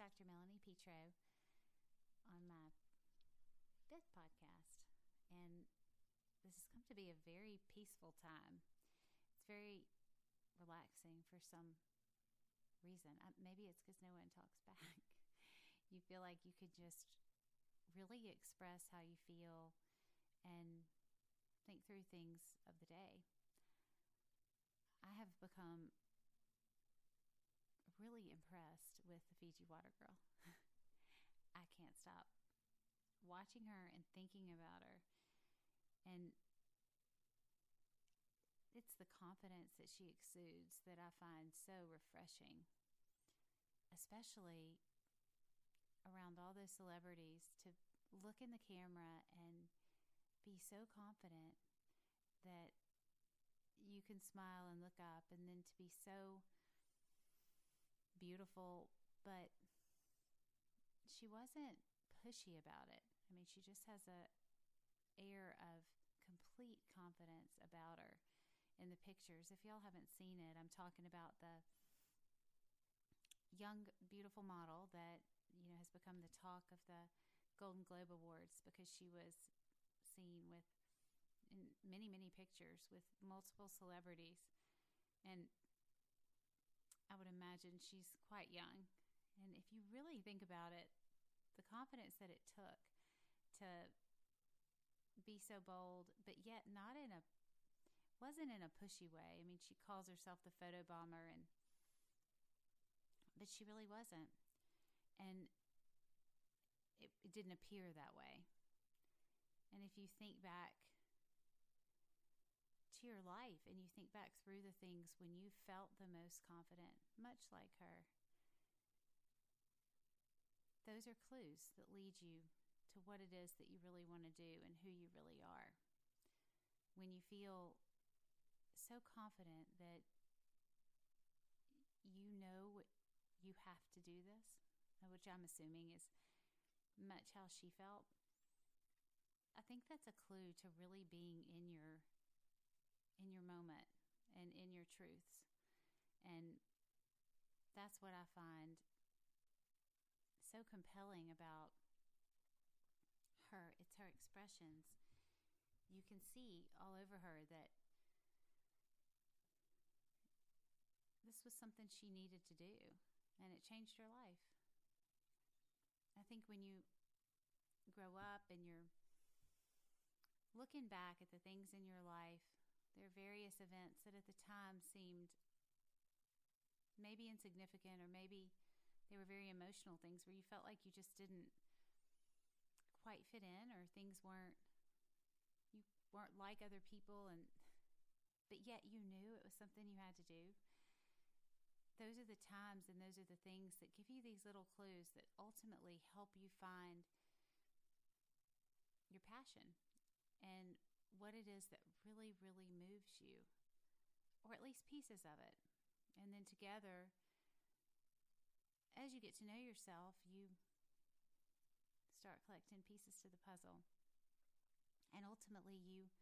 Dr. Melanie Petro on my fifth podcast, and this has come to be a very peaceful time. It's very relaxing for some reason. Maybe it's because no one talks back. you feel like you could just really express how you feel and think through things of the day. I have become really impressed with the Fiji Water Girl. I can't stop watching her and thinking about her. And it's the confidence that she exudes that I find so refreshing, especially around all those celebrities to look in the camera and be so confident that you can smile and look up and then to be so beautiful but she wasn't pushy about it i mean she just has a air of complete confidence about her in the pictures if y'all haven't seen it i'm talking about the young beautiful model that you know has become the talk of the golden globe awards because she was seen with in many, many pictures with multiple celebrities. And I would imagine she's quite young. And if you really think about it, the confidence that it took to be so bold, but yet not in a wasn't in a pushy way. I mean, she calls herself the photo bomber and but she really wasn't. And it, it didn't appear that way. And if you think back to your life and you think back through the things when you felt the most confident, much like her, those are clues that lead you to what it is that you really want to do and who you really are. When you feel so confident that you know you have to do this, which I'm assuming is much how she felt. I think that's a clue to really being in your in your moment and in your truths. And that's what I find so compelling about her. It's her expressions. You can see all over her that this was something she needed to do, and it changed her life. I think when you grow up and you're looking back at the things in your life there are various events that at the time seemed maybe insignificant or maybe they were very emotional things where you felt like you just didn't quite fit in or things weren't you weren't like other people and but yet you knew it was something you had to do. Those are the times and those are the things that give you these little clues that ultimately help you find your passion. And what it is that really, really moves you, or at least pieces of it. And then together, as you get to know yourself, you start collecting pieces to the puzzle. And ultimately, you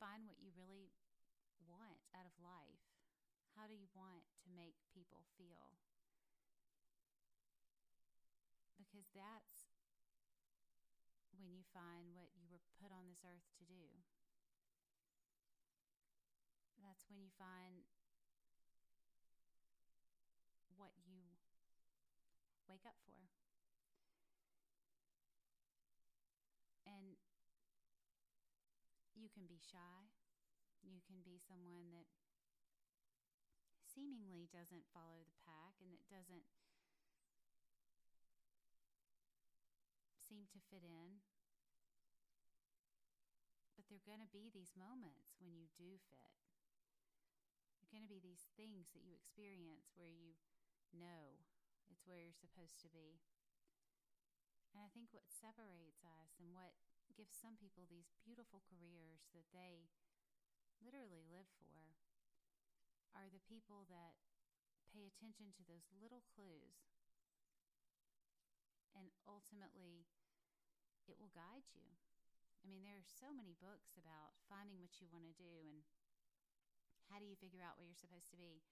find what you really want out of life. How do you want to make people feel? Because that's find what you were put on this earth to do. That's when you find what you wake up for. And you can be shy. You can be someone that seemingly doesn't follow the pack and that doesn't seem to fit in. There are going to be these moments when you do fit. There are going to be these things that you experience where you know it's where you're supposed to be. And I think what separates us and what gives some people these beautiful careers that they literally live for are the people that pay attention to those little clues and ultimately it will guide you. I mean, there are so many books about finding what you want to do and how do you figure out what you're supposed to be.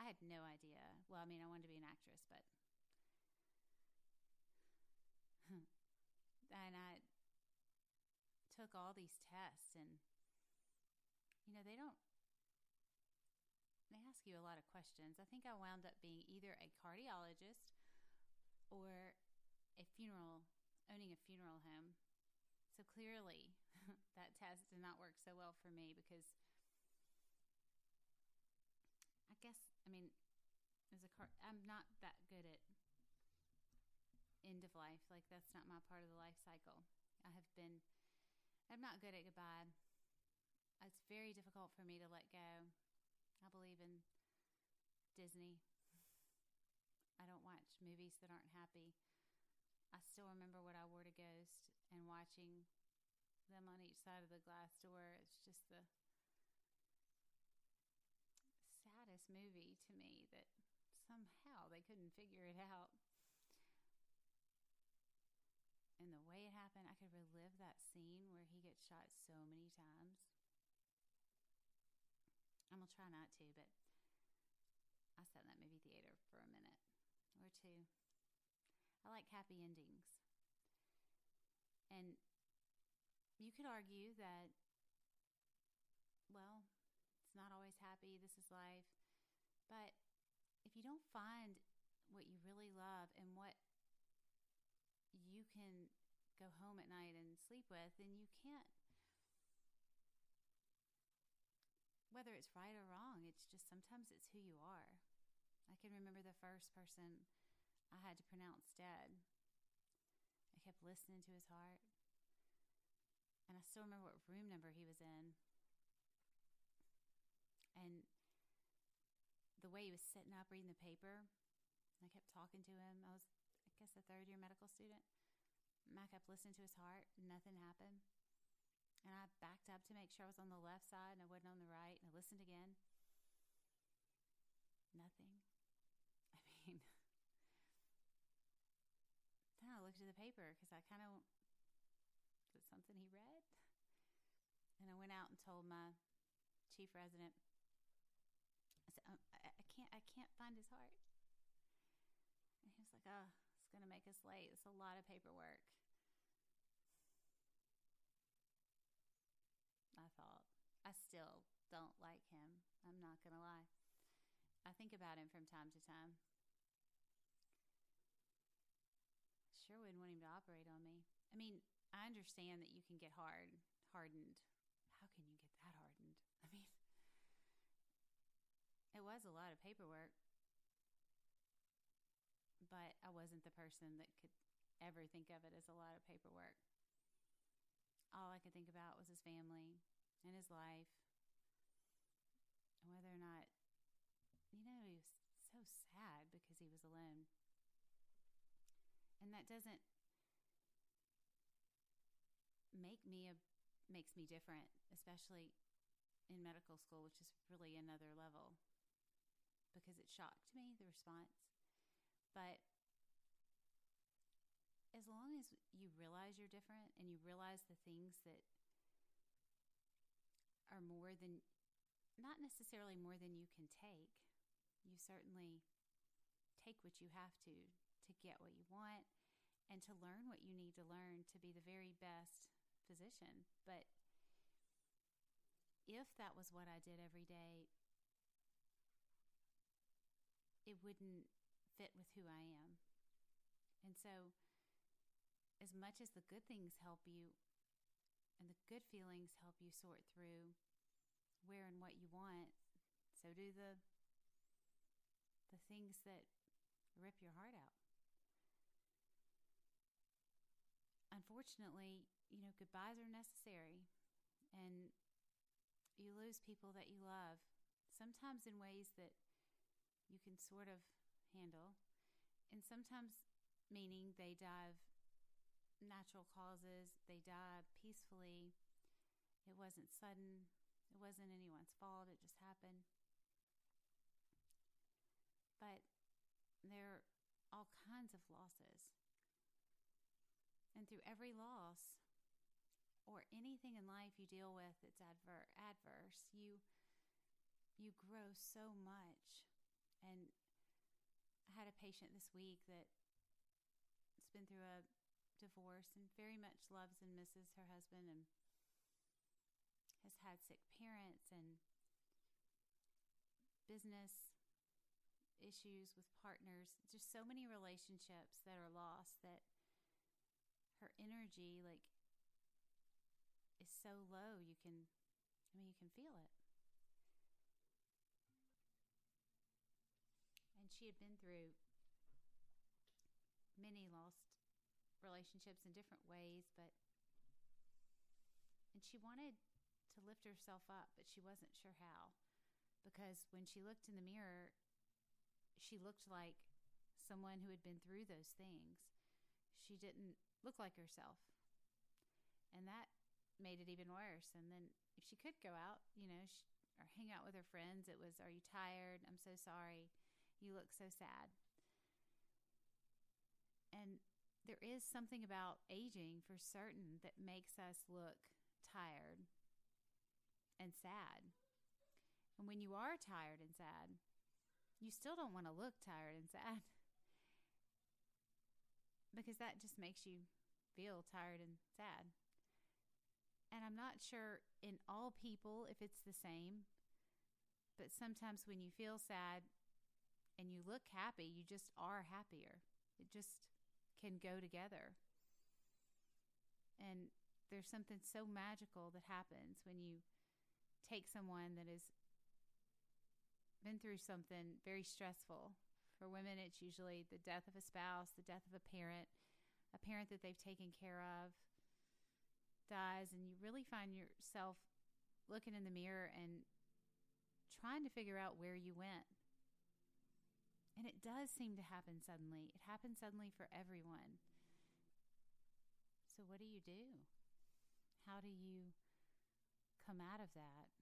I had no idea. Well, I mean, I wanted to be an actress, but and I took all these tests, and you know, they don't. They ask you a lot of questions. I think I wound up being either a cardiologist or a funeral, owning a funeral home. So clearly, that test did not work so well for me because I guess, I mean, as a car, I'm not that good at end of life. Like, that's not my part of the life cycle. I have been, I'm not good at goodbye. It's very difficult for me to let go. I believe in Disney. I don't watch movies that aren't happy. I still remember what I wore to Ghost and watching them on each side of the glass door. It's just the saddest movie to me that somehow they couldn't figure it out. And the way it happened, I could relive that scene where he gets shot so many times. I'm gonna try not to, but I sat in that movie theater for a minute or two. I like happy endings. And you could argue that, well, it's not always happy, this is life. But if you don't find what you really love and what you can go home at night and sleep with, then you can't. Whether it's right or wrong, it's just sometimes it's who you are. I can remember the first person I had to pronounce dead. Kept listening to his heart. And I still remember what room number he was in. And the way he was sitting up reading the paper, I kept talking to him. I was, I guess, a third year medical student. And I kept listening to his heart. Nothing happened. And I backed up to make sure I was on the left side and I wasn't on the right. And I listened again. Nothing. I mean, at the paper because I kind of was something he read? And I went out and told my chief resident. I said, um, I, I can't, I can't find his heart. And he was like, "Oh, it's gonna make us late. It's a lot of paperwork." I thought. I still don't like him. I'm not gonna lie. I think about him from time to time. Sure wouldn't want him to operate on me. I mean, I understand that you can get hard, hardened. How can you get that hardened? I mean, it was a lot of paperwork, but I wasn't the person that could ever think of it as a lot of paperwork. All I could think about was his family and his life, and whether or not, you know, he was so sad because he was alone. And that doesn't make me a makes me different, especially in medical school, which is really another level because it shocked me the response. But as long as you realize you're different and you realize the things that are more than not necessarily more than you can take, you certainly you have to to get what you want and to learn what you need to learn to be the very best physician. But if that was what I did every day, it wouldn't fit with who I am. And so, as much as the good things help you and the good feelings help you sort through where and what you want, so do the the things that rip your heart out. Unfortunately, you know, goodbyes are necessary and you lose people that you love, sometimes in ways that you can sort of handle, and sometimes meaning they die of natural causes, they die peacefully. It wasn't sudden, it wasn't anyone's fault, it just happened. But there are all kinds of losses. And through every loss, or anything in life you deal with that's adver- adverse, you you grow so much. And I had a patient this week that's been through a divorce and very much loves and misses her husband and has had sick parents and business issues with partners, just so many relationships that are lost that her energy like is so low you can I mean you can feel it. And she had been through many lost relationships in different ways, but and she wanted to lift herself up, but she wasn't sure how. Because when she looked in the mirror, she looked like someone who had been through those things. She didn't look like herself. And that made it even worse. And then if she could go out, you know, she, or hang out with her friends, it was, Are you tired? I'm so sorry. You look so sad. And there is something about aging for certain that makes us look tired and sad. And when you are tired and sad, you still don't want to look tired and sad because that just makes you feel tired and sad. And I'm not sure in all people if it's the same, but sometimes when you feel sad and you look happy, you just are happier. It just can go together. And there's something so magical that happens when you take someone that has been through something very stressful. For women, it's usually the death of a spouse, the death of a parent, a parent that they've taken care of dies, and you really find yourself looking in the mirror and trying to figure out where you went. And it does seem to happen suddenly. It happens suddenly for everyone. So, what do you do? How do you come out of that?